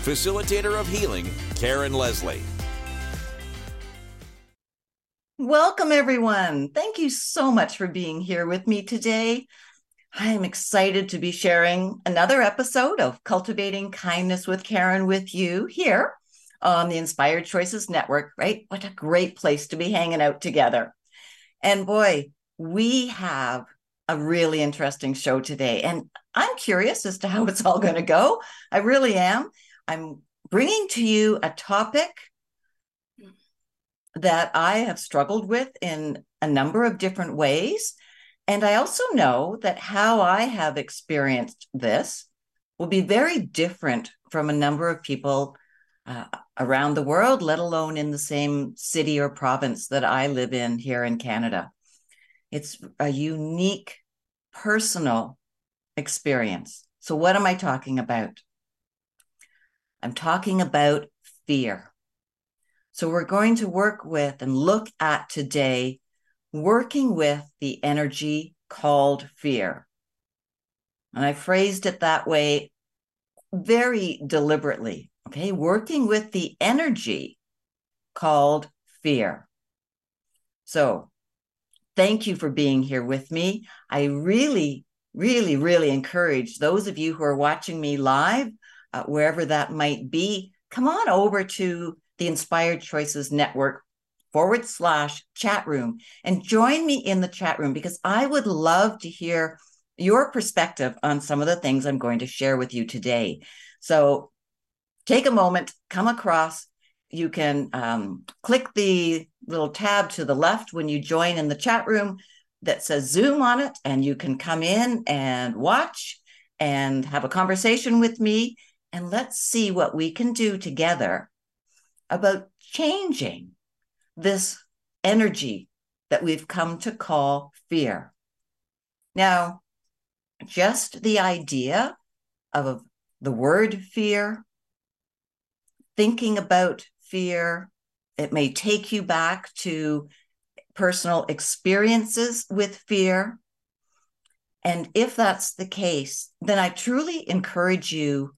facilitator of healing, Karen Leslie. Welcome, everyone. Thank you so much for being here with me today. I am excited to be sharing another episode of Cultivating Kindness with Karen with you here on the Inspired Choices Network, right? What a great place to be hanging out together. And boy, we have a really interesting show today. And I'm curious as to how it's all going to go. I really am. I'm bringing to you a topic that I have struggled with in a number of different ways. And I also know that how I have experienced this will be very different from a number of people uh, around the world, let alone in the same city or province that I live in here in Canada. It's a unique personal experience. So, what am I talking about? I'm talking about fear. So, we're going to work with and look at today working with the energy called fear. And I phrased it that way very deliberately. Okay. Working with the energy called fear. So, thank you for being here with me. I really, really, really encourage those of you who are watching me live, uh, wherever that might be, come on over to the Inspired Choices Network forward slash chat room and join me in the chat room because I would love to hear your perspective on some of the things I'm going to share with you today. So take a moment, come across. You can um, click the little tab to the left when you join in the chat room that says Zoom on it, and you can come in and watch and have a conversation with me. And let's see what we can do together about changing this energy that we've come to call fear. Now, just the idea of the word fear, thinking about fear, it may take you back to personal experiences with fear. And if that's the case, then I truly encourage you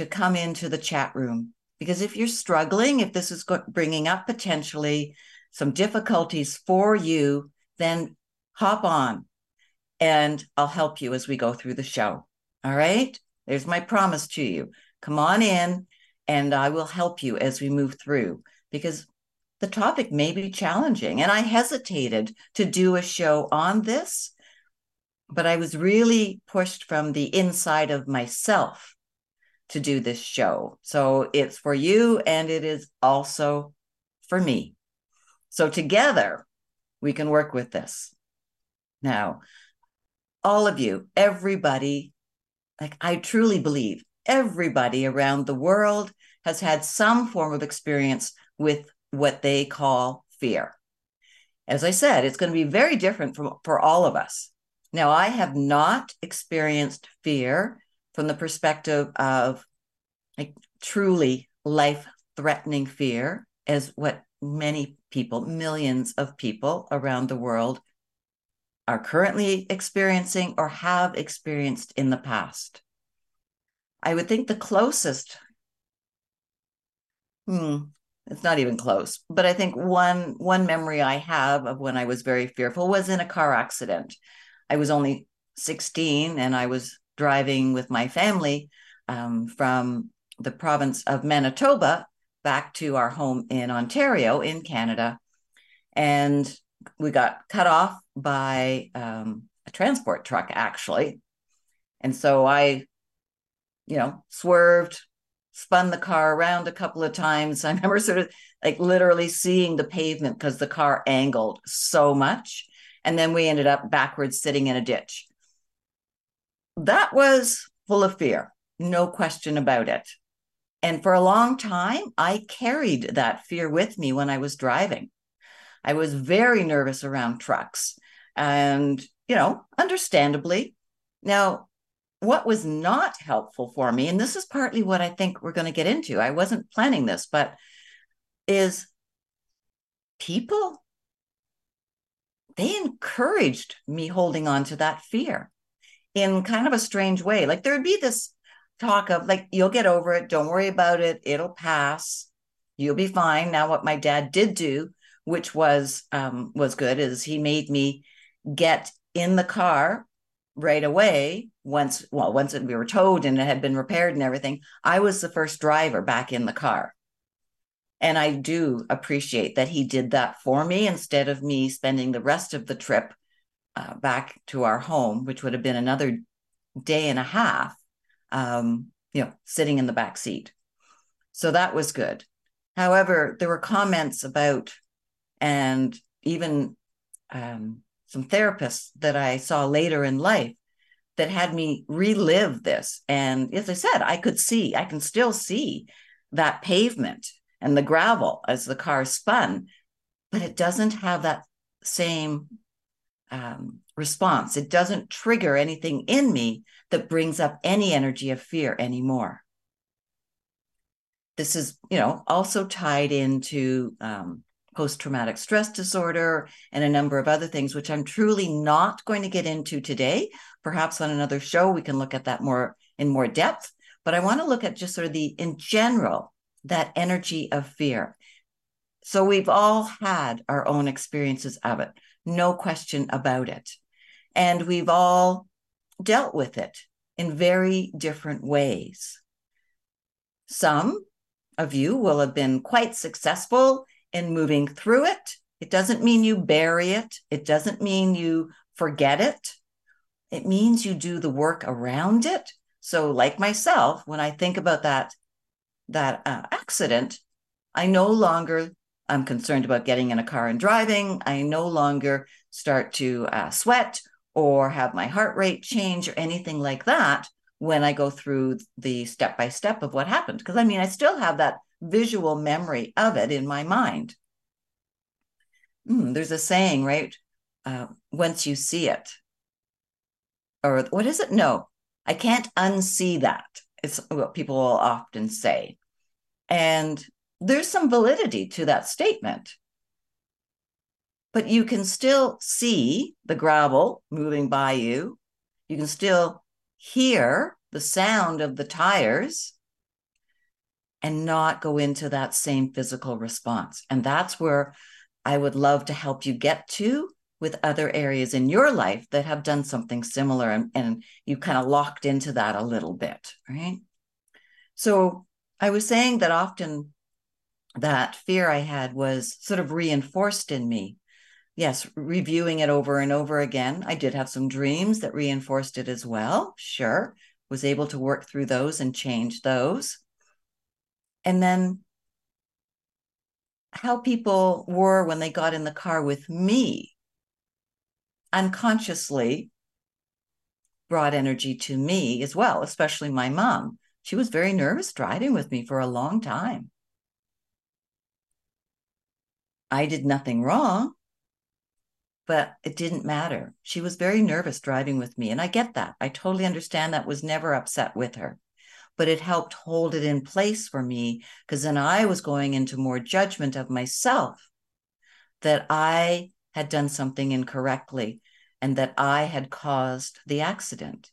to come into the chat room. Because if you're struggling, if this is bringing up potentially some difficulties for you, then hop on and I'll help you as we go through the show. All right. There's my promise to you. Come on in and I will help you as we move through because the topic may be challenging. And I hesitated to do a show on this, but I was really pushed from the inside of myself to do this show. So it's for you and it is also for me. So together we can work with this. Now, all of you, everybody, like I truly believe everybody around the world has had some form of experience with what they call fear. As I said, it's going to be very different from, for all of us. Now, I have not experienced fear from the perspective of like truly life threatening fear, as what many people, millions of people around the world are currently experiencing or have experienced in the past. I would think the closest, hmm, it's not even close, but I think one one memory I have of when I was very fearful was in a car accident. I was only 16 and I was driving with my family um, from the province of Manitoba back to our home in Ontario in Canada. And we got cut off by um, a transport truck, actually. And so I, you know, swerved, spun the car around a couple of times. I remember sort of like literally seeing the pavement because the car angled so much. And then we ended up backwards sitting in a ditch. That was full of fear, no question about it. And for a long time, I carried that fear with me when I was driving. I was very nervous around trucks and, you know, understandably. Now, what was not helpful for me, and this is partly what I think we're going to get into, I wasn't planning this, but is people, they encouraged me holding on to that fear in kind of a strange way. Like there'd be this talk of like you'll get over it. Don't worry about it. It'll pass. You'll be fine. Now what my dad did do which was um, was good is he made me get in the car right away once well once we were towed and it had been repaired and everything i was the first driver back in the car. And i do appreciate that he did that for me instead of me spending the rest of the trip uh, back to our home which would have been another day and a half um, you know, sitting in the back seat. So that was good. However, there were comments about, and even um, some therapists that I saw later in life that had me relive this. And as I said, I could see, I can still see that pavement and the gravel as the car spun, but it doesn't have that same um, response. It doesn't trigger anything in me that brings up any energy of fear anymore. This is, you know, also tied into um, post-traumatic stress disorder and a number of other things, which I'm truly not going to get into today. Perhaps on another show we can look at that more in more depth. But I want to look at just sort of the in general that energy of fear. So we've all had our own experiences of it, no question about it. And we've all dealt with it in very different ways. Some of you will have been quite successful in moving through it. It doesn't mean you bury it, it doesn't mean you forget it. It means you do the work around it. So, like myself, when I think about that that uh, accident, I no longer I'm concerned about getting in a car and driving. I no longer start to uh, sweat or have my heart rate change or anything like that when I go through the step by step of what happened. Because I mean, I still have that visual memory of it in my mind. Mm, there's a saying, right? Uh, once you see it, or what is it? No, I can't unsee that. It's what people will often say. And there's some validity to that statement but you can still see the gravel moving by you. You can still hear the sound of the tires and not go into that same physical response. And that's where I would love to help you get to with other areas in your life that have done something similar and, and you kind of locked into that a little bit, right? So I was saying that often that fear I had was sort of reinforced in me yes, reviewing it over and over again. I did have some dreams that reinforced it as well. Sure. Was able to work through those and change those. And then how people were when they got in the car with me unconsciously brought energy to me as well, especially my mom. She was very nervous driving with me for a long time. I did nothing wrong but it didn't matter. She was very nervous driving with me. And I get that. I totally understand that, was never upset with her. But it helped hold it in place for me because then I was going into more judgment of myself that I had done something incorrectly and that I had caused the accident.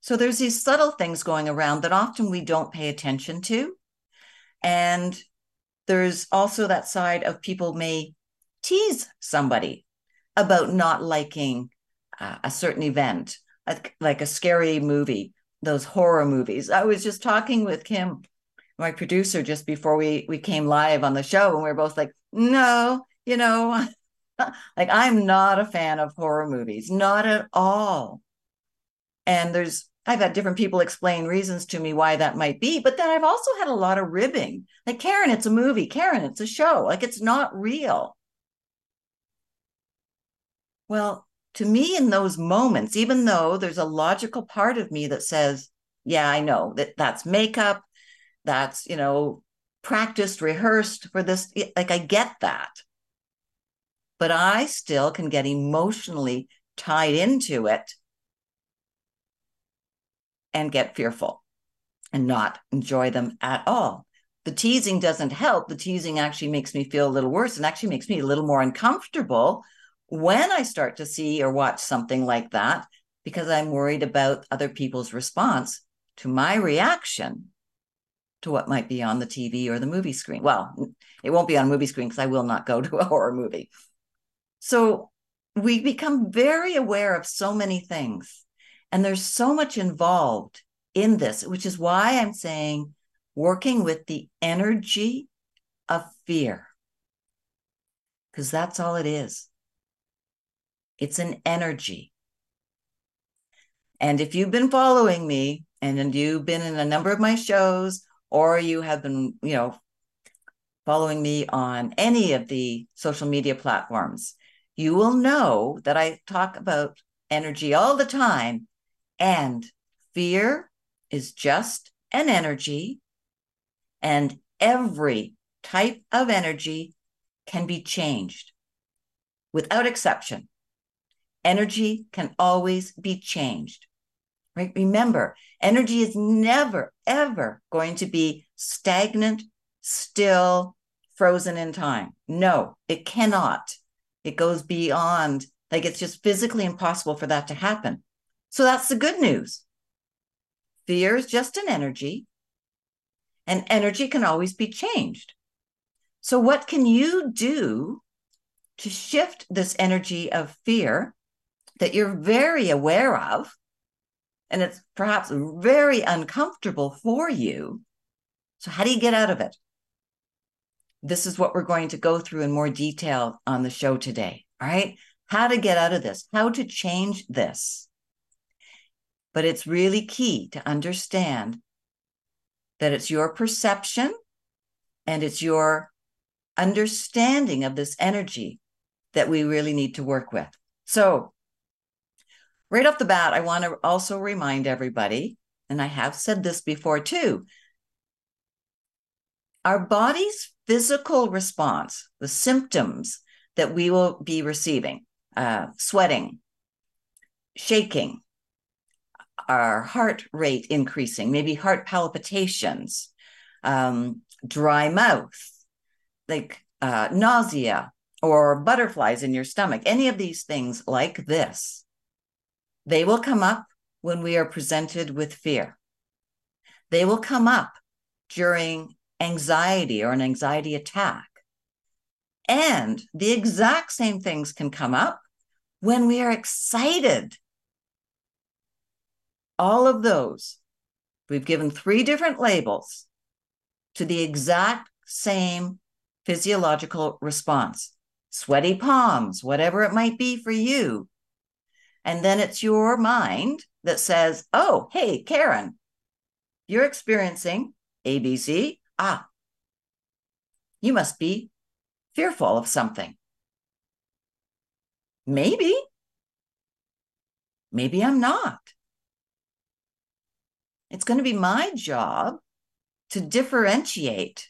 So there's these subtle things going around that often we don't pay attention to. And there's also that side of people may tease somebody about not liking uh, a certain event, like, a scary movie, those horror movies. I was just talking with Kim, my producer, just before we we came live on the show, and we were both like, "No, you know, like I'm not a fan of horror movies, not at all." And there's I've had different people explain reasons to me why that might be, but then I've also had a lot of ribbing. Like, Karen, it's a movie. Karen, it's a show. Like, it's not real. Well, to me, in those moments, even though there's a logical part of me that says, yeah, I know that that's makeup, that's, you know, practiced, rehearsed for this. Like I get that. But I still can get emotionally tied into it and get fearful and not enjoy them at all. The teasing doesn't help. The teasing actually makes me feel a little worse and actually makes me a little more uncomfortable when I start to see or watch something like that because I'm worried about other people's response to my reaction to what might be on the TV or the movie screen. Well, it won't be on movie screen because I will not go to a horror movie. So we become very aware of so many things, and there's so much involved in this, which is why I'm saying working with the energy of fear, because that's all it is. It's an energy. And if you've been following me and you've been in a number of my shows, or you have been, you know, following me on any of the social media platforms, you will know that I talk about energy all the time. And fear is just an energy, and every type of energy can be changed without exception. Energy can always be changed. Right? Remember, energy is never, ever going to be stagnant, still, frozen in time. No, it cannot. It goes beyond, like it's just physically impossible for that to happen. So that's the good news. Fear is just an energy, and energy can always be changed. So, what can you do to shift this energy of fear that you're very aware of? And it's perhaps very uncomfortable for you. So, how do you get out of it? This is what we're going to go through in more detail on the show today. All right. How to get out of this, how to change this. But it's really key to understand that it's your perception and it's your understanding of this energy that we really need to work with. So, right off the bat, I want to also remind everybody, and I have said this before too, our body's physical response, the symptoms that we will be receiving, uh, sweating, shaking, our heart rate increasing, maybe heart palpitations, um, dry mouth, like uh, nausea or butterflies in your stomach, any of these things like this, they will come up when we are presented with fear. They will come up during anxiety or an anxiety attack. And the exact same things can come up when we are excited. All of those, we've given three different labels to the exact same physiological response sweaty palms, whatever it might be for you. And then it's your mind that says, oh, hey, Karen, you're experiencing ABC, ah, you must be fearful of something. Maybe. Maybe I'm not. It's going to be my job to differentiate,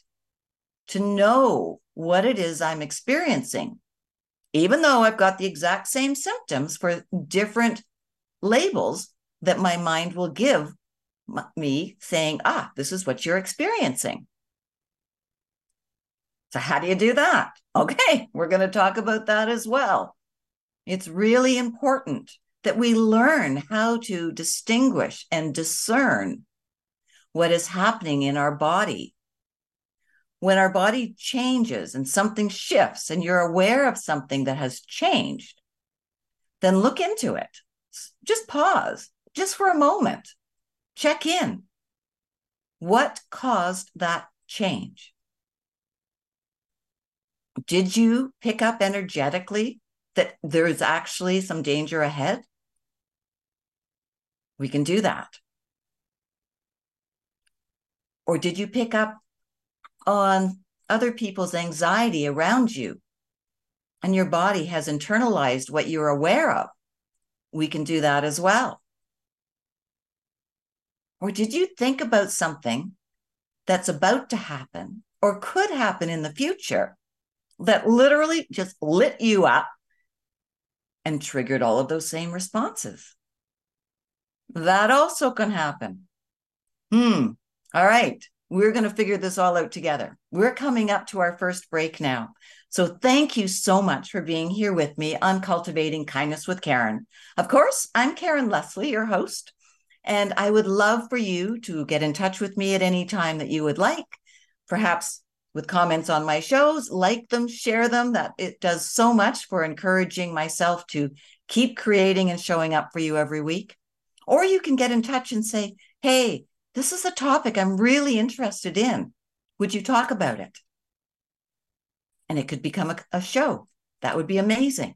to know what it is I'm experiencing, even though I've got the exact same symptoms for different labels that my mind will give me saying, ah, this is what you're experiencing. So, how do you do that? Okay, we're going to talk about that as well. It's really important that we learn how to distinguish and discern what is happening in our body. When our body changes and something shifts, and you're aware of something that has changed, then look into it. Just pause, just for a moment. Check in. What caused that change? Did you pick up energetically that there is actually some danger ahead? We can do that. Or did you pick up on other people's anxiety around you and your body has internalized what you're aware of? We can do that as well. Or did you think about something that's about to happen or could happen in the future that literally just lit you up and triggered all of those same responses. That also can happen. Hmm. All right. We're going to figure this all out together. We're coming up to our first break now. So thank you so much for being here with me on Cultivating Kindness with Karen. Of course, I'm Karen Leslie, your host, and I would love for you to get in touch with me at any time that you would like. Perhaps with comments on my shows, like them, share them. That it does so much for encouraging myself to keep creating and showing up for you every week. Or you can get in touch and say, Hey, this is a topic I'm really interested in. Would you talk about it? And it could become a, a show. That would be amazing.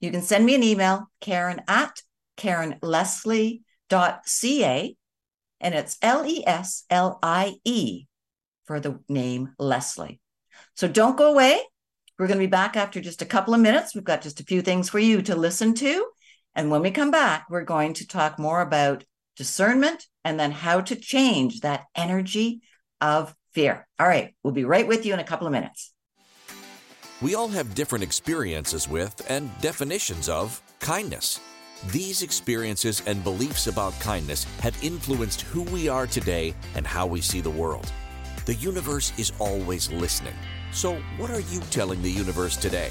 You can send me an email, Karen at KarenLeslie.ca, and it's L E S L I E for the name Leslie. So don't go away. We're going to be back after just a couple of minutes. We've got just a few things for you to listen to. And when we come back, we're going to talk more about discernment and then how to change that energy of fear. All right, we'll be right with you in a couple of minutes. We all have different experiences with and definitions of kindness. These experiences and beliefs about kindness have influenced who we are today and how we see the world. The universe is always listening. So, what are you telling the universe today?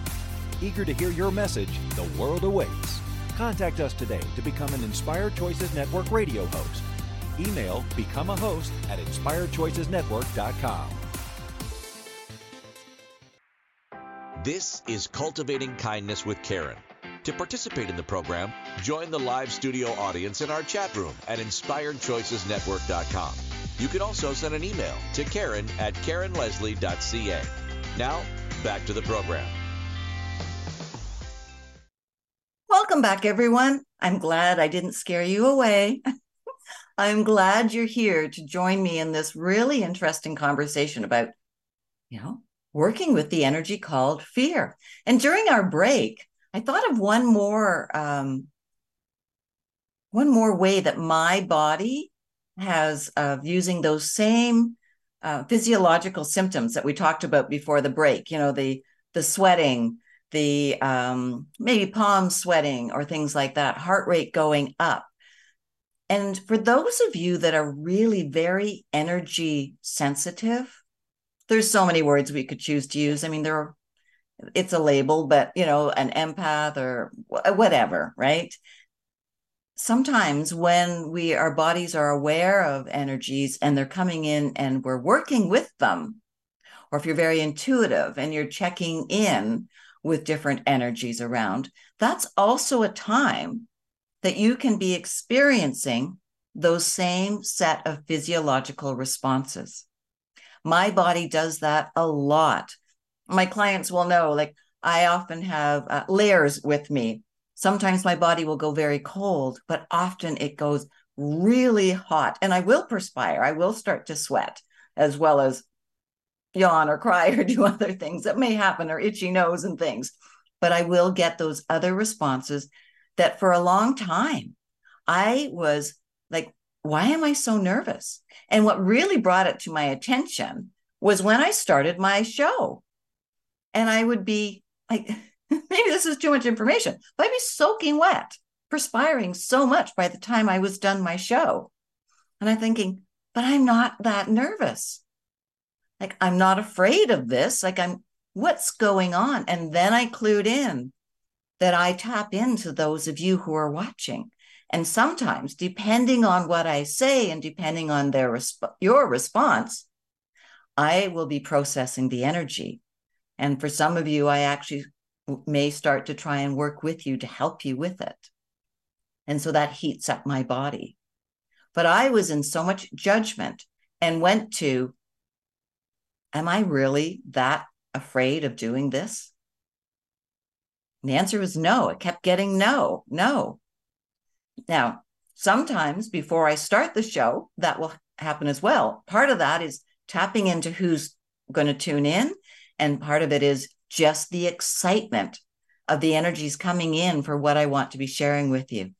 eager to hear your message, the world awaits. Contact us today to become an Inspired Choices Network radio host. Email become a host at inspiredchoicesnetwork.com. This is Cultivating Kindness with Karen. To participate in the program, join the live studio audience in our chat room at inspiredchoicesnetwork.com. You can also send an email to Karen at KarenLeslie.ca. Now, back to the program. Welcome back, everyone. I'm glad I didn't scare you away. I'm glad you're here to join me in this really interesting conversation about, you know, working with the energy called fear. And during our break, I thought of one more um, one more way that my body has of using those same uh, physiological symptoms that we talked about before the break. You know, the the sweating, the um, maybe palm sweating or things like that, heart rate going up. And for those of you that are really very energy sensitive, there's so many words we could choose to use. I mean, there are, it's a label, but you know, an empath or whatever, right? Sometimes when we our bodies are aware of energies and they're coming in and we're working with them, or if you're very intuitive and you're checking in with different energies around, that's also a time that you can be experiencing those same set of physiological responses. My body does that a lot. My clients will know, like, I often have uh, layers with me. Sometimes my body will go very cold, but often it goes really hot and I will perspire. I will start to sweat as well as yawn or cry or do other things that may happen or itchy nose and things. But I will get those other responses that for a long time I was like, why am I so nervous? And what really brought it to my attention was when I started my show. And I would be like, maybe this is too much information, but I'd be soaking wet, perspiring so much by the time I was done my show. And I'm thinking, but I'm not that nervous. Like, I'm not afraid of this. Like, I'm, what's going on? And then I clued in that I tap into those of you who are watching. And sometimes, depending on what I say and depending on their resp- your response, I will be processing the energy. And for some of you, I actually may start to try and work with you to help you with it. And so that heats up my body. But I was in so much judgment and went to, Am I really that afraid of doing this? And the answer was no. It kept getting no, no. Now, sometimes before I start the show, that will happen as well. Part of that is tapping into who's going to tune in, and part of it is just the excitement of the energies coming in for what I want to be sharing with you.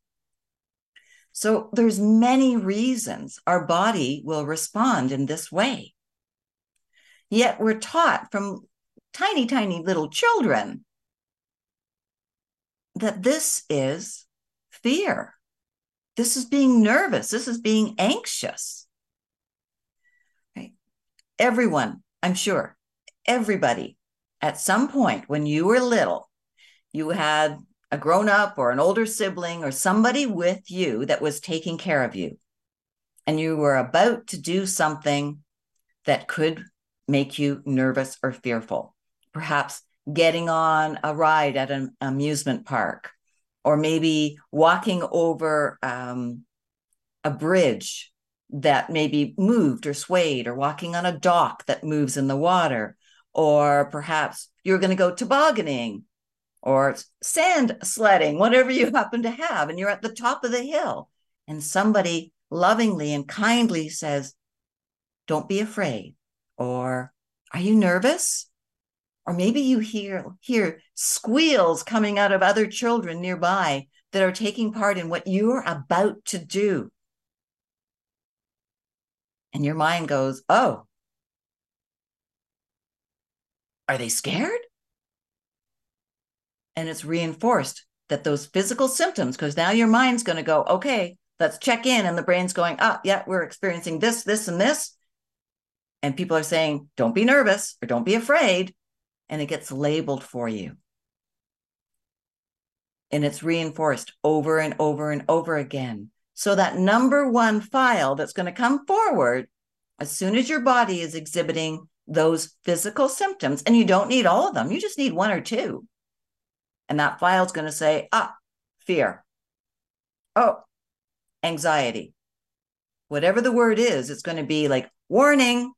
So there's many reasons our body will respond in this way. Yet we're taught from tiny, tiny little children that this is fear. This is being nervous. This is being anxious. Right? Everyone, I'm sure, everybody at some point when you were little, you had a grown up or an older sibling or somebody with you that was taking care of you. And you were about to do something that could make you nervous or fearful. Perhaps getting on a ride at an amusement park, or maybe walking over um, a bridge that maybe moved or swayed, or walking on a dock that moves in the water, or perhaps you're going to go tobogganing or sand sledding, whatever you happen to have, and you're at the top of the hill, and somebody lovingly and kindly says, Don't be afraid, or Are you nervous? Or maybe you hear, hear squeals coming out of other children nearby that are taking part in what you're about to do. And your mind goes, Oh, are they scared? And it's reinforced that those physical symptoms, because now your mind's going to go, okay, let's check in. And the brain's going, ah, yeah, we're experiencing this, this, and this. And people are saying, don't be nervous or don't be afraid and it gets labeled for you. And it's reinforced over and over and over again. So that number one file that's going to come forward as soon as your body is exhibiting those physical symptoms, and you don't need all of them, you just need one or two. And that file is going to say, ah, fear. Oh, anxiety. Whatever the word is, it's going to be like warning,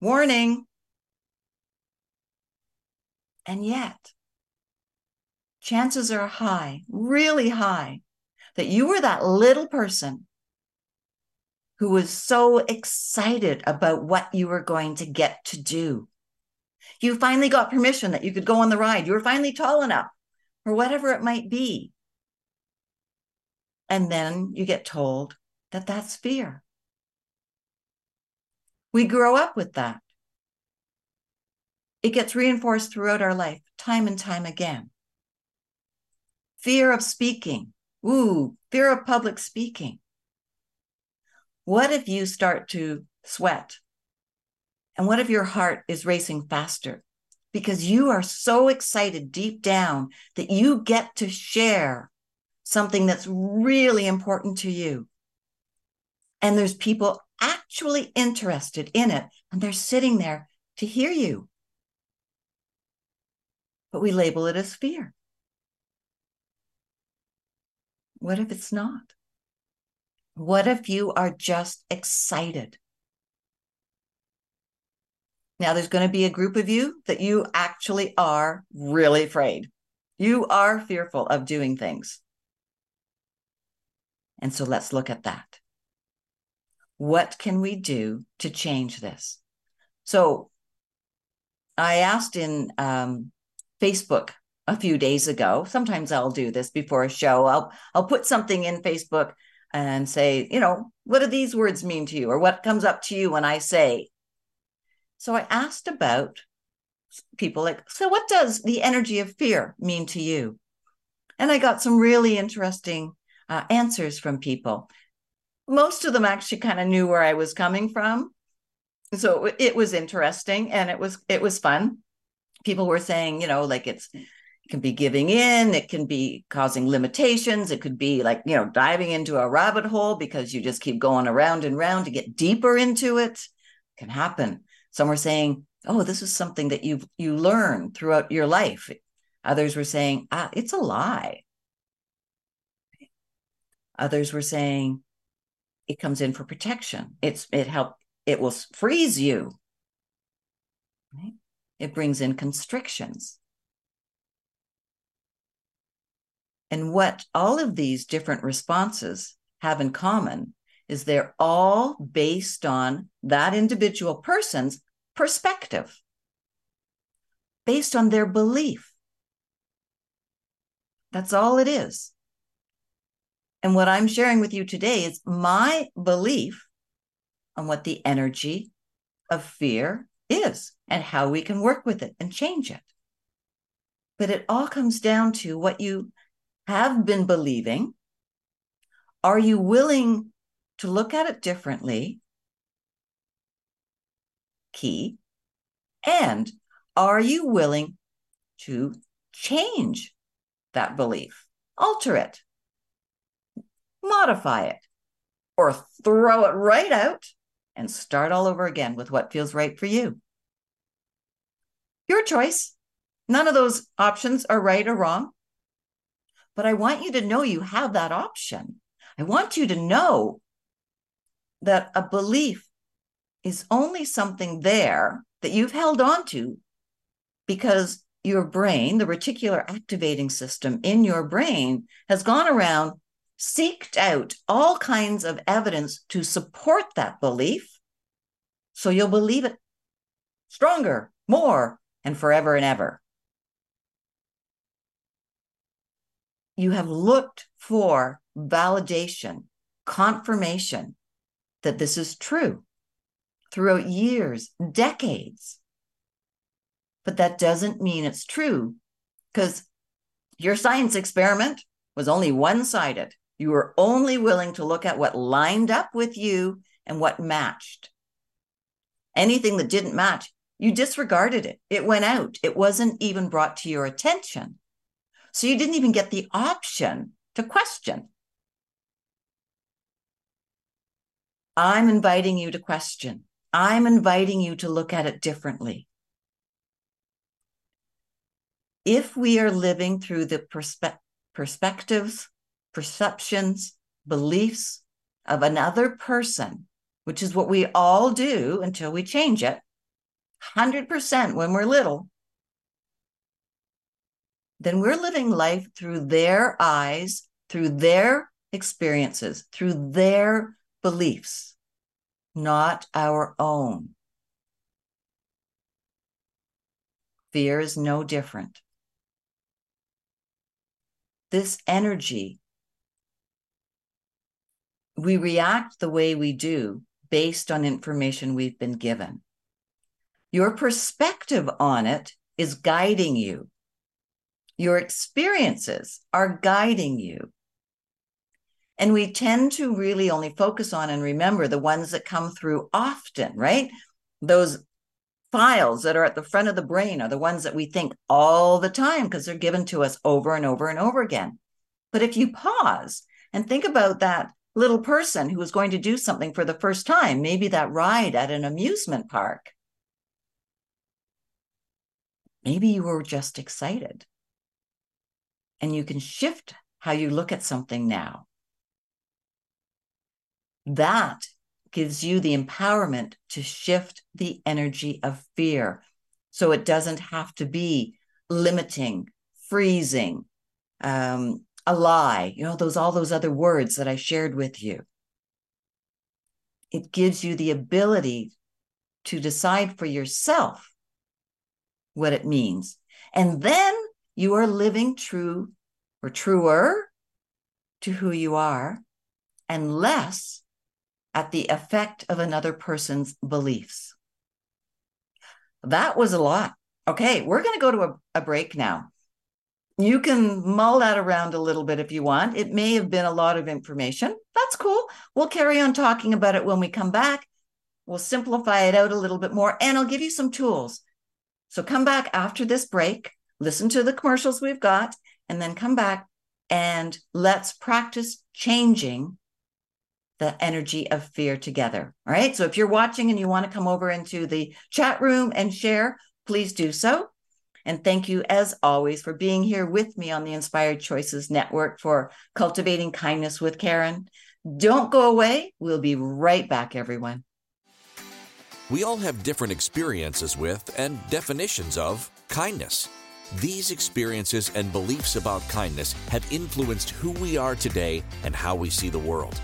warning, and yet, chances are high, really high, that you were that little person who was so excited about what you were going to get to do. You finally got permission that you could go on the ride. You were finally tall enough, or whatever it might be. And then you get told that that's fear. We grow up with that. It gets reinforced throughout our life, time and time again. Fear of speaking. Ooh, fear of public speaking. What if you start to sweat? And what if your heart is racing faster? Because you are so excited deep down that you get to share something that's really important to you. And there's people actually interested in it, and they're sitting there to hear you but we label it as fear. What if it's not? What if you are just excited? Now, there's going to be a group of you that you actually are really afraid. You are fearful of doing things. And so let's look at that. What can we do to change this? So I asked in um, Facebook a few days ago. Sometimes I'll do this before a show. I'll I'll put something in Facebook and say, you know, what do these words mean to you or what comes up to you when I say. So I asked about people like, so what does the energy of fear mean to you? And I got some really interesting uh, answers from people. Most of them actually kind of knew where I was coming from. so it was interesting and it was it was fun. People were saying you know like it's it can be giving in it can be causing limitations it could be like you know diving into a rabbit hole because you just keep going around and round to get deeper into it, it can happen. Some were saying oh this is something that you've you learn throughout your life. Others were saying ah it's a lie. Others were saying it comes in for protection. It's it help it will freeze you. Right? it brings in constrictions. And what all of these different responses have in common is they're all based on that individual person's perspective based on their belief. That's all it is and what i'm sharing with you today is my belief on what the energy of fear is and how we can work with it and change it. But it all comes down to what you have been believing. Are you willing to look at it differently? Key. And are you willing to change that belief, alter it, modify it, or throw it right out and start all over again with what feels right for you. Your choice. None of those options are right or wrong. But I want you to know you have that option. I want you to know that a belief is only something there that you've held on to because your brain, the reticular activating system in your brain, has gone around seeked out all kinds of evidence to support that belief. So you'll believe it stronger, more, and forever and ever. You have looked for validation, confirmation that this is true throughout years, decades. But that doesn't mean it's true because your science experiment was only one sided. You were only willing to look at what lined up with you and what matched. Anything that didn't match, you disregarded it. It went out. It wasn't even brought to your attention. So you didn't even get the option to question. I'm inviting you to question. I'm inviting you to look at it differently. If we are living through the perspe- perspectives perceptions, beliefs of another person, which is what we all do until we change it, 100% when we're little, then we're living life through their eyes, through their experiences, through their beliefs, not our own. Fear is no different. This energy we react the way we do based on information we've been given. Your perspective on it is guiding you. Your experiences are guiding you. And we tend to really only focus on and remember the ones that come through often, right? Those files that are at the front of the brain are the ones that we think all the time because they're given to us over and over and over again. But if you pause and think about that little person who was going to do something for the first time, maybe that ride at an amusement park. Maybe you were just excited. And you can shift how you look at something now. That gives you the empowerment to shift the energy of fear. So it doesn't have to be limiting, freezing, um, a lie, you know, those all those other words that I shared with you. It gives you the ability to decide for yourself what it means. And then you are living true or truer to who you are and less at the effect of another person's beliefs. That was a lot. Okay, we're going to go to a, a break now you can mull that around a little bit if you want. It may have been a lot of information. That's cool. We'll carry on talking about it when we come back. We'll simplify it out a little bit more and I'll give you some tools. So come back after this break, listen to the commercials we've got, and then come back and let's practice changing the energy of fear together. All right. So if you're watching and you want to come over into the chat room and share, please do so. And thank you, as always, for being here with me on the Inspired Choices Network for Cultivating Kindness with Karen. Don't go away. We'll be right back, everyone. We all have different experiences with and definitions of kindness. These experiences and beliefs about kindness have influenced who we are today and how we see the world.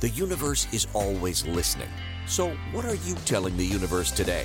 The universe is always listening. So, what are you telling the universe today?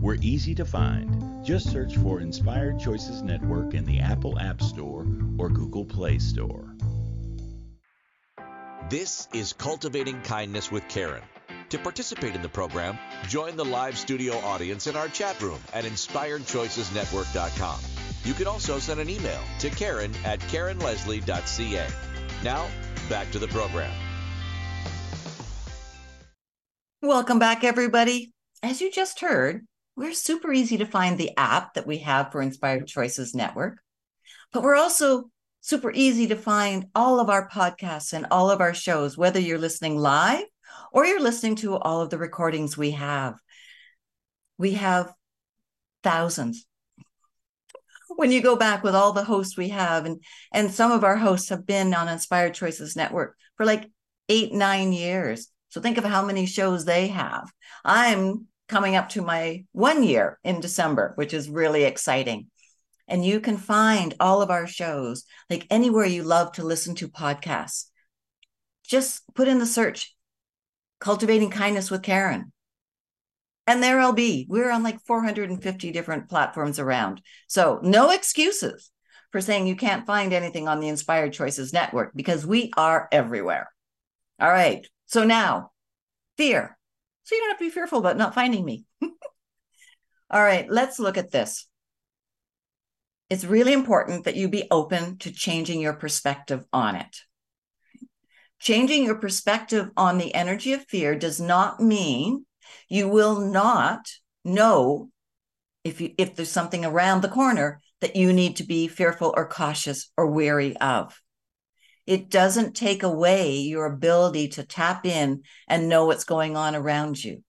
We're easy to find. Just search for Inspired Choices Network in the Apple App Store or Google Play Store. This is Cultivating Kindness with Karen. To participate in the program, join the live studio audience in our chat room at inspiredchoicesnetwork.com. You can also send an email to Karen at KarenLeslie.ca. Now, back to the program. Welcome back, everybody. As you just heard, we're super easy to find the app that we have for Inspired Choices Network, but we're also super easy to find all of our podcasts and all of our shows, whether you're listening live or you're listening to all of the recordings we have. We have thousands. When you go back with all the hosts we have and and some of our hosts have been on inspired choices network for like eight nine years. So think of how many shows they have. I'm coming up to my one year in december which is really exciting and you can find all of our shows like anywhere you love to listen to podcasts just put in the search cultivating kindness with karen and there I'll be. We're on like 450 different platforms around. So no excuses for saying you can't find anything on the Inspired Choices Network because we are everywhere. All right. So now, fear. So you don't have to be fearful about not finding me. All right. Let's look at this. It's really important that you be open to changing your perspective on it. Changing your perspective on the energy of fear does not mean you will not know if you if there's something around the corner that you need to be fearful or cautious or wary of. It doesn't take away your ability to tap in and know what's going on around you.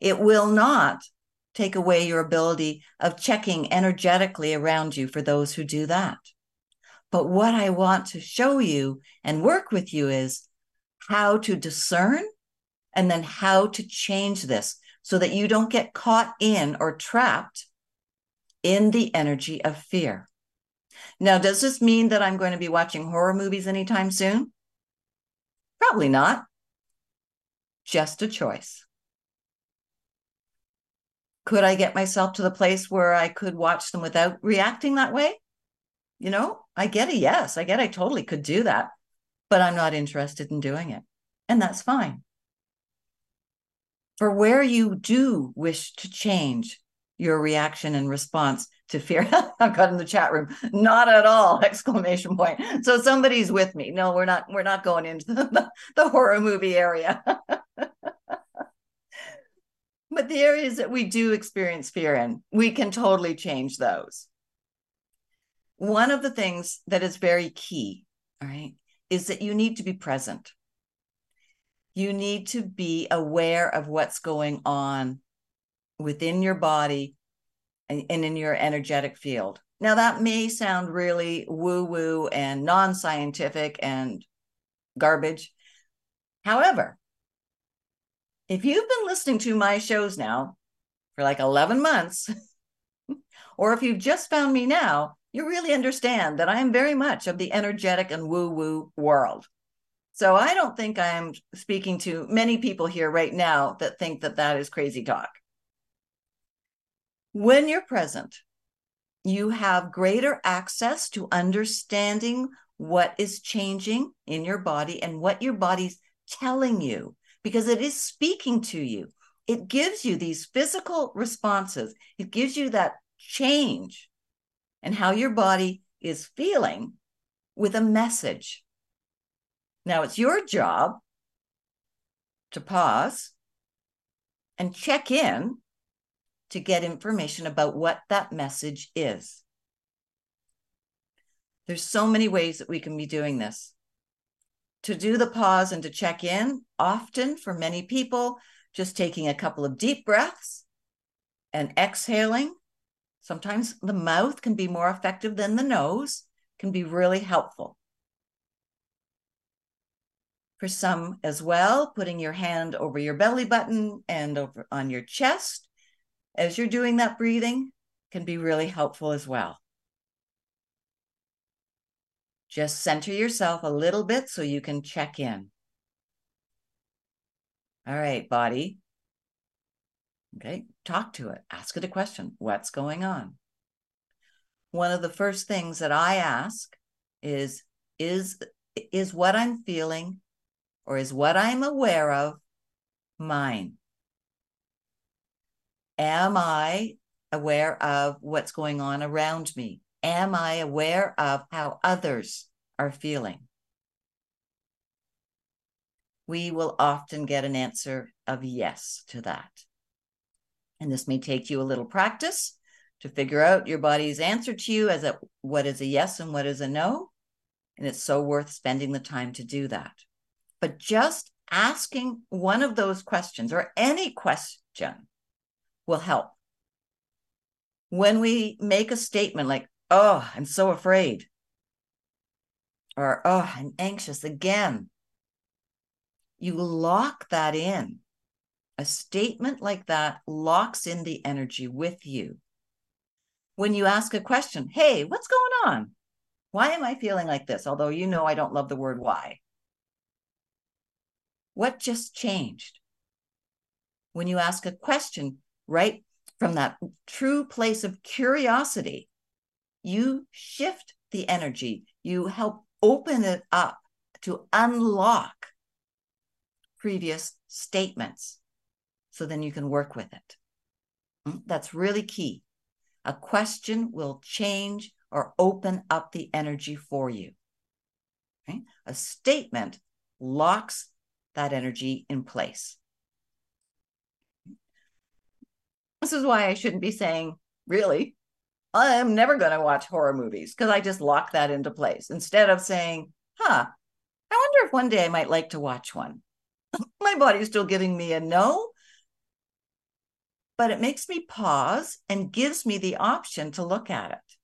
It will not take away your ability of checking energetically around you for those who do that. But what I want to show you and work with you is how to discern and then how to change this so that you don't get caught in or trapped in the energy of fear. Now, does this mean that I'm going to be watching horror movies anytime soon? Probably not. Just a choice. Could I get myself to the place where I could watch them without reacting that way? You know, I get a yes. I get I totally could do that, but I'm not interested in doing it. And that's fine for where you do wish to change your reaction and response to fear. I've got in the chat room, not at all! Exclamation point. So somebody's with me. No, we're not. We're not going into the, the horror movie area. but the areas that we do experience fear in, we can totally change those. One of the things that is very key, all right, is that you need to be present. You need to be aware of what's going on within your body and, and in your energetic field. Now, that may sound really woo woo and non scientific and garbage. However, if you've been listening to my shows now for like 11 months, or if you've just found me now, you really understand that I am very much of the energetic and woo woo world. So I don't think I'm speaking to many people here right now that think that that is crazy talk. When you're present, you have greater access to understanding what is changing in your body and what your body's telling you because it is speaking to you. It gives you these physical responses, it gives you that change and how your body is feeling with a message. Now it's your job to pause and check in to get information about what that message is. There's so many ways that we can be doing this to do the pause and to check in, often for many people, just taking a couple of deep breaths and exhaling. Sometimes the mouth can be more effective than the nose, can be really helpful. For some as well, putting your hand over your belly button and over on your chest as you're doing that breathing can be really helpful as well. Just center yourself a little bit so you can check in. All right, body. Okay, talk to it. Ask it a question. What's going on? One of the first things that I ask is is is what I'm feeling or is what I'm aware of mine? Am I aware of what's going on around me? Am I aware of how others are feeling? We will often get an answer of yes to that. And this may take you a little practice to figure out your body's answer to you as a what is a yes and what is a no. And it's so worth spending the time to do that. But just asking one of those questions or any question will help. When we make a statement like, oh, I'm so afraid. Or, oh, I'm anxious again. You lock that in. A statement like that locks in the energy with you. When you ask a question, hey, what's going on? Why am I feeling like this? Although you know I don't love the word why. What just changed? When you ask a question, right from that true place of curiosity, you shift the energy, you help open it up to unlock previous statements. So then you can work with it. Hmm, that's really key. A question will change or open up the energy for you. A statement locks that energy in place. This is why I shouldn't be saying, really, I'm never going to watch horror movies because I just lock that into place instead of saying, huh, I wonder if one day I might like to watch one. My body's still giving me a no, but it makes me pause and gives me the option to look at it.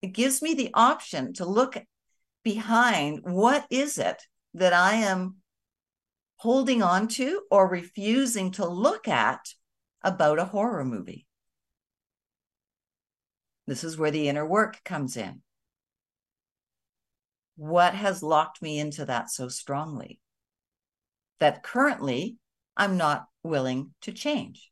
It gives me the option to look behind what is it that I am holding on to or refusing to look at about a horror movie. This is where the inner work comes in. What has locked me into that so strongly that currently I'm not willing to change?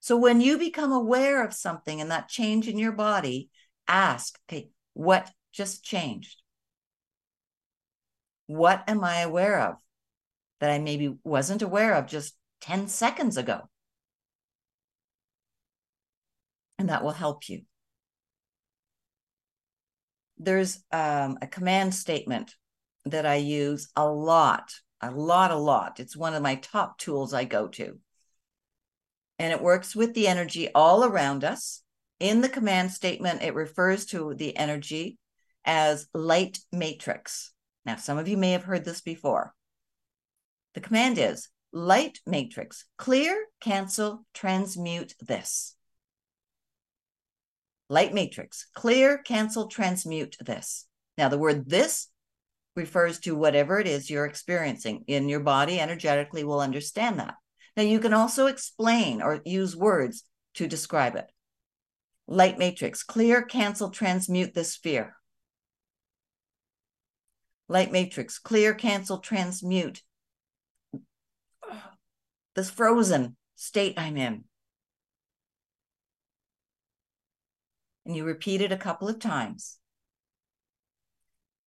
So when you become aware of something and that change in your body, ask, okay, what just changed? What am I aware of that I maybe wasn't aware of just 10 seconds ago? and that will help you. There's um, a command statement that I use a lot, a lot, a lot. It's one of my top tools I go to. And it works with the energy all around us. In the command statement, it refers to the energy as light matrix. Now, some of you may have heard this before. The command is light matrix, clear, cancel, transmute this. Light matrix, clear, cancel, transmute this. Now, the word this refers to whatever it is you're experiencing in your body energetically will understand that. Now, you can also explain or use words to describe it. Light matrix, clear, cancel, transmute this fear. Light matrix, clear, cancel, transmute this frozen state I'm in. And you repeat it a couple of times.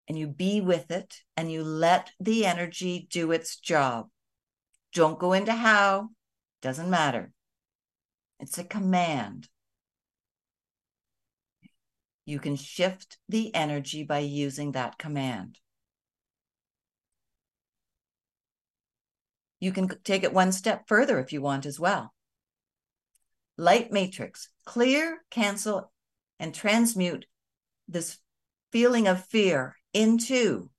And you be with it and you let the energy do its job. Don't go into how, doesn't matter. It's a command. You can shift the energy by using that command. You can take it one step further if you want as well. Light matrix, clear, cancel, and transmute this feeling of fear into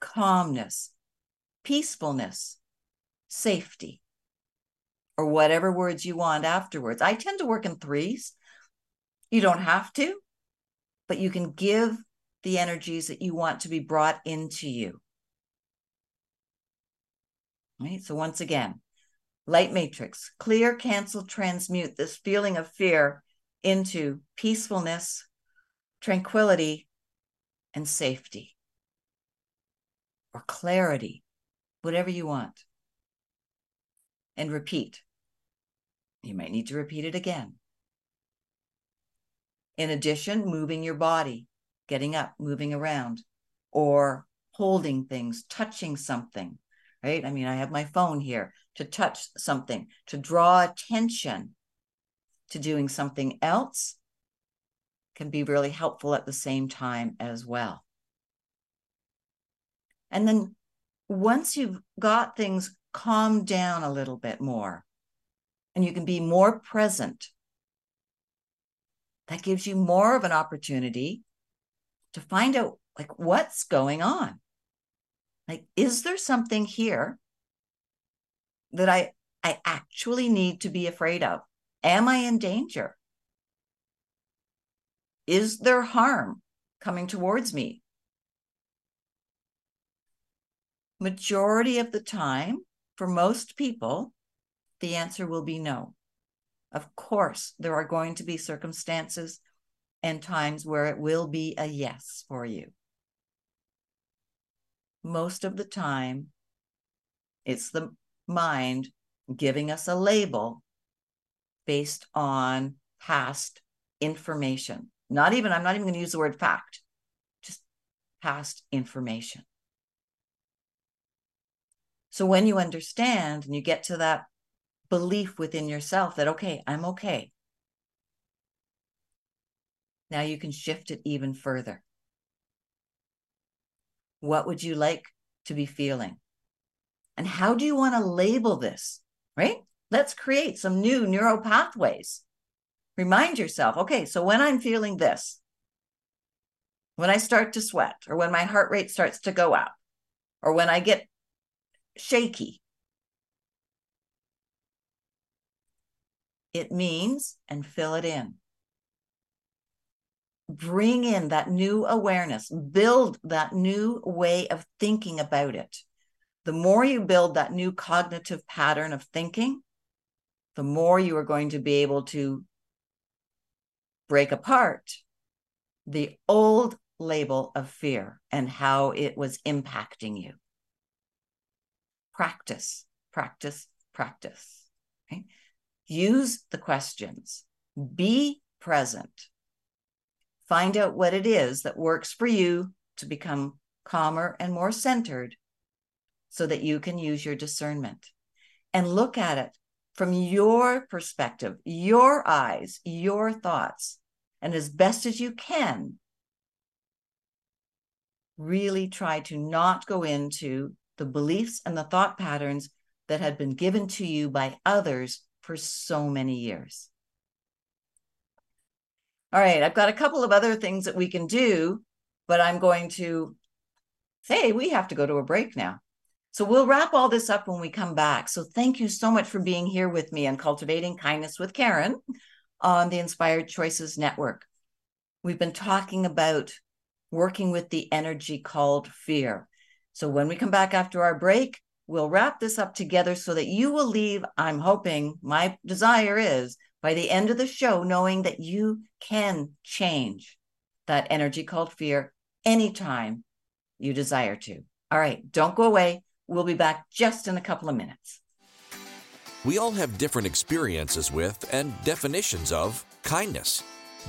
calmness, peacefulness, safety, or whatever words you want afterwards. I tend to work in threes. You don't have to, but you can give the energies that you want to be brought into you. Right. So once again, light matrix, clear, cancel, transmute this feeling of fear into peacefulness, tranquility, and safety or clarity, whatever you want. And repeat. You might need to repeat it again. In addition, moving your body, getting up, moving around, or holding things, touching something, right? I mean, I have my phone here to touch something, to draw attention to doing something else can be really helpful at the same time as well. And then once you've got things calmed down a little bit more and you can be more present, that gives you more of an opportunity to find out like what's going on. Like, is there something here that I I actually need to be afraid of? Am I in danger? Is there harm coming towards me? Majority of the time, for most people, the answer will be no. Of course, there are going to be circumstances and times where it will be a yes for you most of the time, it's the mind giving us a label based on past information. Not even, I'm not even going to use the word fact, just past information. So when you understand and you get to that belief within yourself that, okay, I'm okay, now you can shift it even further. What would you like to be feeling? And how do you want to label this? Right? Let's create some new neural pathways. Remind yourself, okay, so when I'm feeling this, when I start to sweat, or when my heart rate starts to go up, or when I get shaky, it means, and fill it in bring in that new awareness, build that new way of thinking about it. The more you build that new cognitive pattern of thinking, the more you are going to be able to break apart the old label of fear and how it was impacting you. Practice, practice, practice. Use the questions. Be present Find out what it is that works for you to become calmer and more centered so that you can use your discernment and look at it from your perspective, your eyes, your thoughts, and as best as you can, really try to not go into the beliefs and the thought patterns that had been given to you by others for so many years. All right, I've got a couple of other things that we can do, but I'm going to say we have to go to a break now. So we'll wrap all this up when we come back. So thank you so much for being here with me and cultivating kindness with Karen on the Inspired Choices Network. We've been talking about working with the energy called fear. So when we come back after our break, we'll wrap this up together so that you will leave. I'm hoping my desire is by the end of the show, knowing that you can change that energy called fear anytime you desire to. All right, don't go away. We'll be back just in a couple of minutes. We all have different experiences with and definitions of kindness.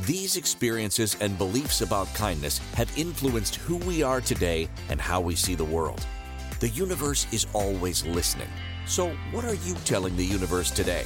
These experiences and beliefs about kindness have influenced who we are today and how we see the world. The universe is always listening. So, what are you telling the universe today?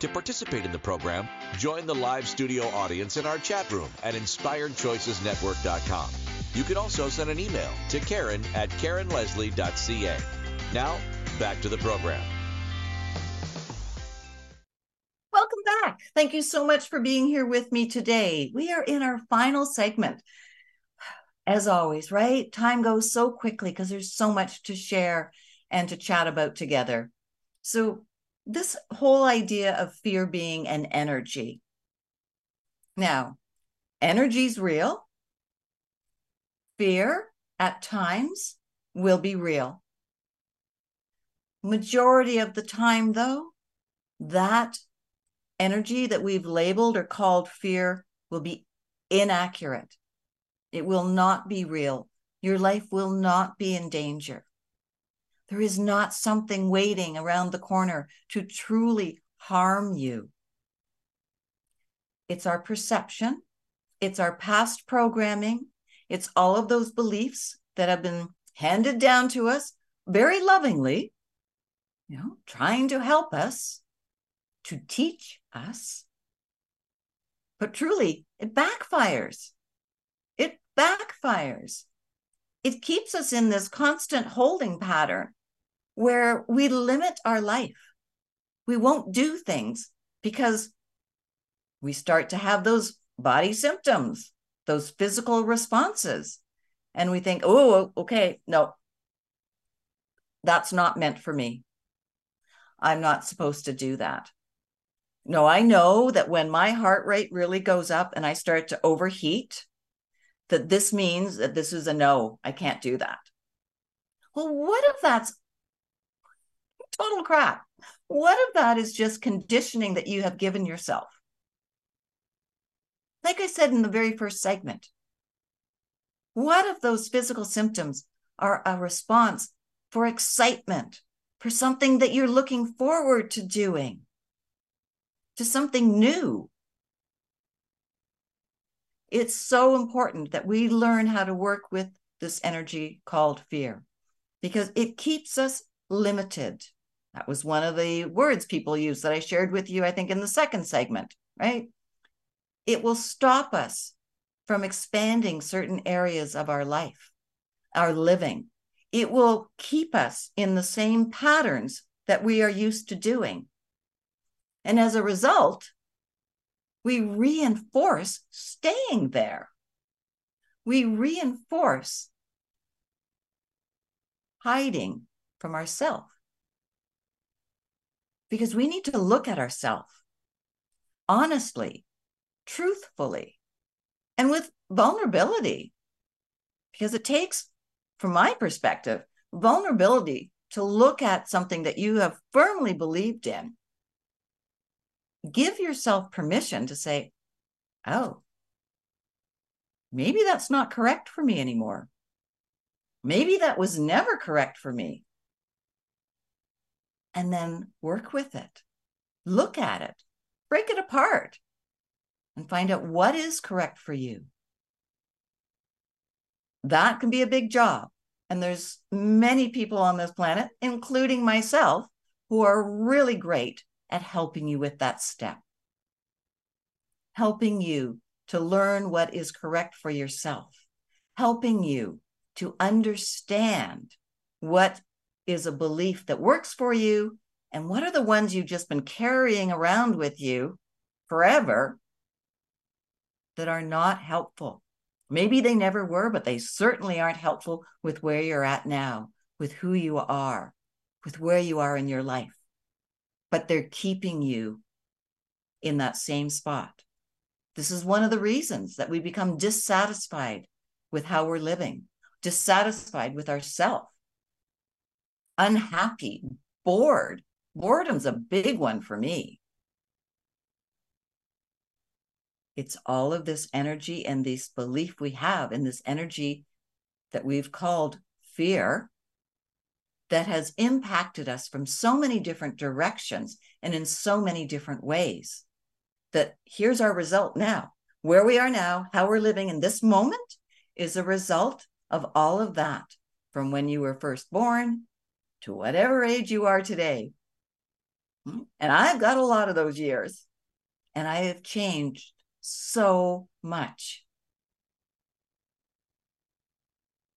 To participate in the program, join the live studio audience in our chat room at InspiredChoicesNetwork.com. You can also send an email to Karen at KarenLeslie.ca. Now, back to the program. Welcome back. Thank you so much for being here with me today. We are in our final segment. As always, right? Time goes so quickly because there's so much to share and to chat about together. So, this whole idea of fear being an energy. Now, energy's real. Fear at times will be real. Majority of the time, though, that energy that we've labeled or called fear will be inaccurate. It will not be real. Your life will not be in danger. There is not something waiting around the corner to truly harm you. It's our perception, it's our past programming, it's all of those beliefs that have been handed down to us very lovingly, you know, trying to help us, to teach us. But truly, it backfires. It backfires. It keeps us in this constant holding pattern where we limit our life. We won't do things because we start to have those body symptoms, those physical responses. And we think, oh, okay, no, that's not meant for me. I'm not supposed to do that. No, I know that when my heart rate really goes up and I start to overheat, that this means that this is a no, I can't do that. Well, what if that's total crap. What if that is just conditioning that you have given yourself? Like I said in the very first segment, what if those physical symptoms are a response for excitement, for something that you're looking forward to doing, to something new? It's so important that we learn how to work with this energy called fear because it keeps us limited. That was one of the words people use that I shared with you, I think, in the second segment, right? It will stop us from expanding certain areas of our life, our living. It will keep us in the same patterns that we are used to doing. And as a result, we reinforce staying there. We reinforce hiding from ourselves because we need to look at ourselves honestly, truthfully, and with vulnerability. Because it takes, from my perspective, vulnerability to look at something that you have firmly believed in. Give yourself permission to say, oh, maybe that's not correct for me anymore. Maybe that was never correct for me and then work with it. Look at it, break it apart, and find out what is correct for you. That can be a big job And there's many people on this planet, including myself, who are really great at helping you with that step. Helping you to learn what is correct for yourself, helping you to understand what is a belief that works for you and what are the ones you've just been carrying around with you forever that are not helpful. Maybe they never were, but they certainly aren't helpful with where you're at now, with who you are, with where you are in your life. But they're keeping you in that same spot. This is one of the reasons that we become dissatisfied with how we're living, dissatisfied with ourselves, unhappy, bored. Boredom's a big one for me. It's all of this energy and this belief we have in this energy that we've called fear that has impacted us from so many different directions and in so many different ways. That here's our result now. Where we are now, how we're living in this moment is a result of all of that from when you were first born to whatever age you are today. Mm-hmm. And I've got a lot of those years, and I have changed so much.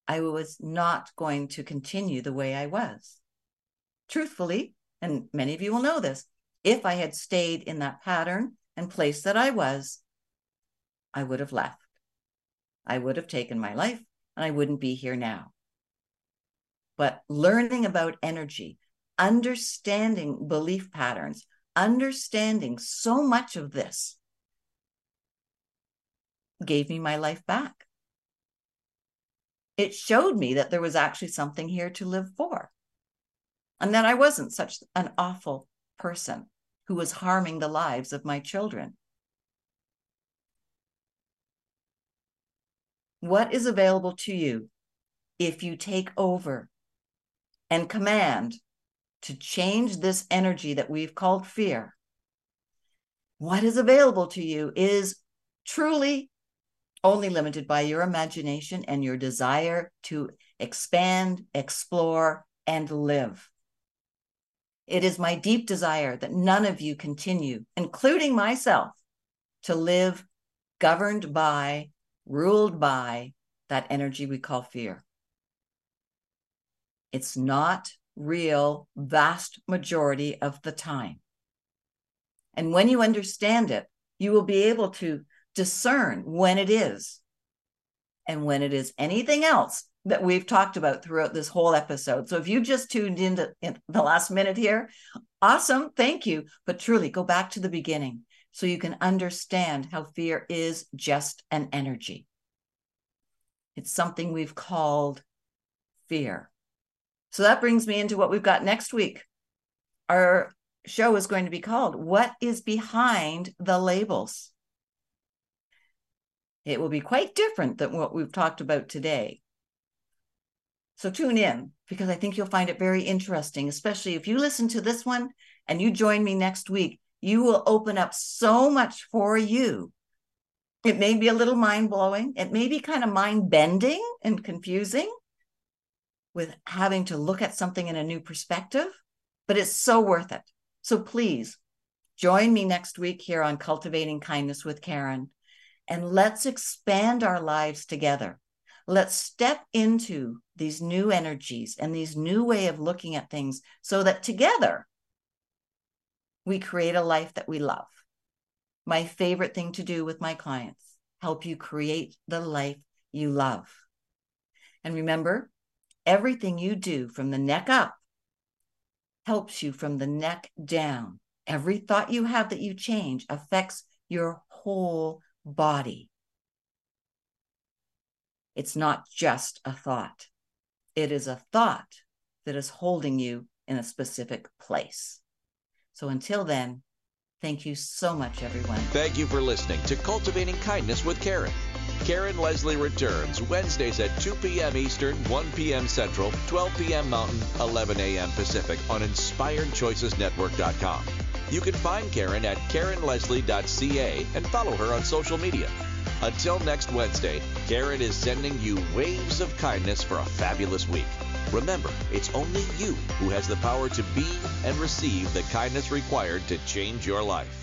I was not going to continue the way I was. Truthfully, and many of you will know this, if I had stayed in that pattern and place that I was, I would have left. I would have taken my life and I wouldn't be here now. But learning about energy, understanding belief patterns, understanding so much of this gave me my life back. It showed me that there was actually something here to live for. And that I wasn't such an awful person who was harming the lives of my children. What is available to you if you take over and command to change this energy that we've called fear? What is available to you is truly only limited by your imagination and your desire to expand, explore, and live. It is my deep desire that none of you continue, including myself, to live governed by, ruled by that energy we call fear. It's not real, vast majority of the time. And when you understand it, you will be able to discern when it is and when it is anything else that we've talked about throughout this whole episode. So if you just tuned into in the last minute here, awesome, thank you. But truly go back to the beginning so you can understand how fear is just an energy. It's something we've called fear. So that brings me into what we've got next week. Our show is going to be called What is Behind the Labels? It will be quite different than what we've talked about today. So tune in because I think you'll find it very interesting, especially if you listen to this one and you join me next week. You will open up so much for you. It may be a little mind blowing, it may be kind of mind bending and confusing with having to look at something in a new perspective, but it's so worth it. So please join me next week here on Cultivating Kindness with Karen and let's expand our lives together. Let's step into these new energies and these new way of looking at things so that together we create a life that we love. My favorite thing to do with my clients, help you create the life you love. And remember, everything you do from the neck up helps you from the neck down. Every thought you have that you change affects your whole body. It's not just a thought, it is a thought that is holding you in a specific place. So until then, thank you so much, everyone. Thank you for listening to Cultivating Kindness with Karen. Karen Leslie returns Wednesdays at 2 p.m. Eastern, 1 p.m. Central, 12 p.m. Mountain, 11 a.m. Pacific on InspiredChoicesNetwork.com. You can find Karen at KarenLeslie.ca and follow her on social media. Until next Wednesday, Karen is sending you waves of kindness for a fabulous week. Remember, it's only you who has the power to be and receive the kindness required to change your life.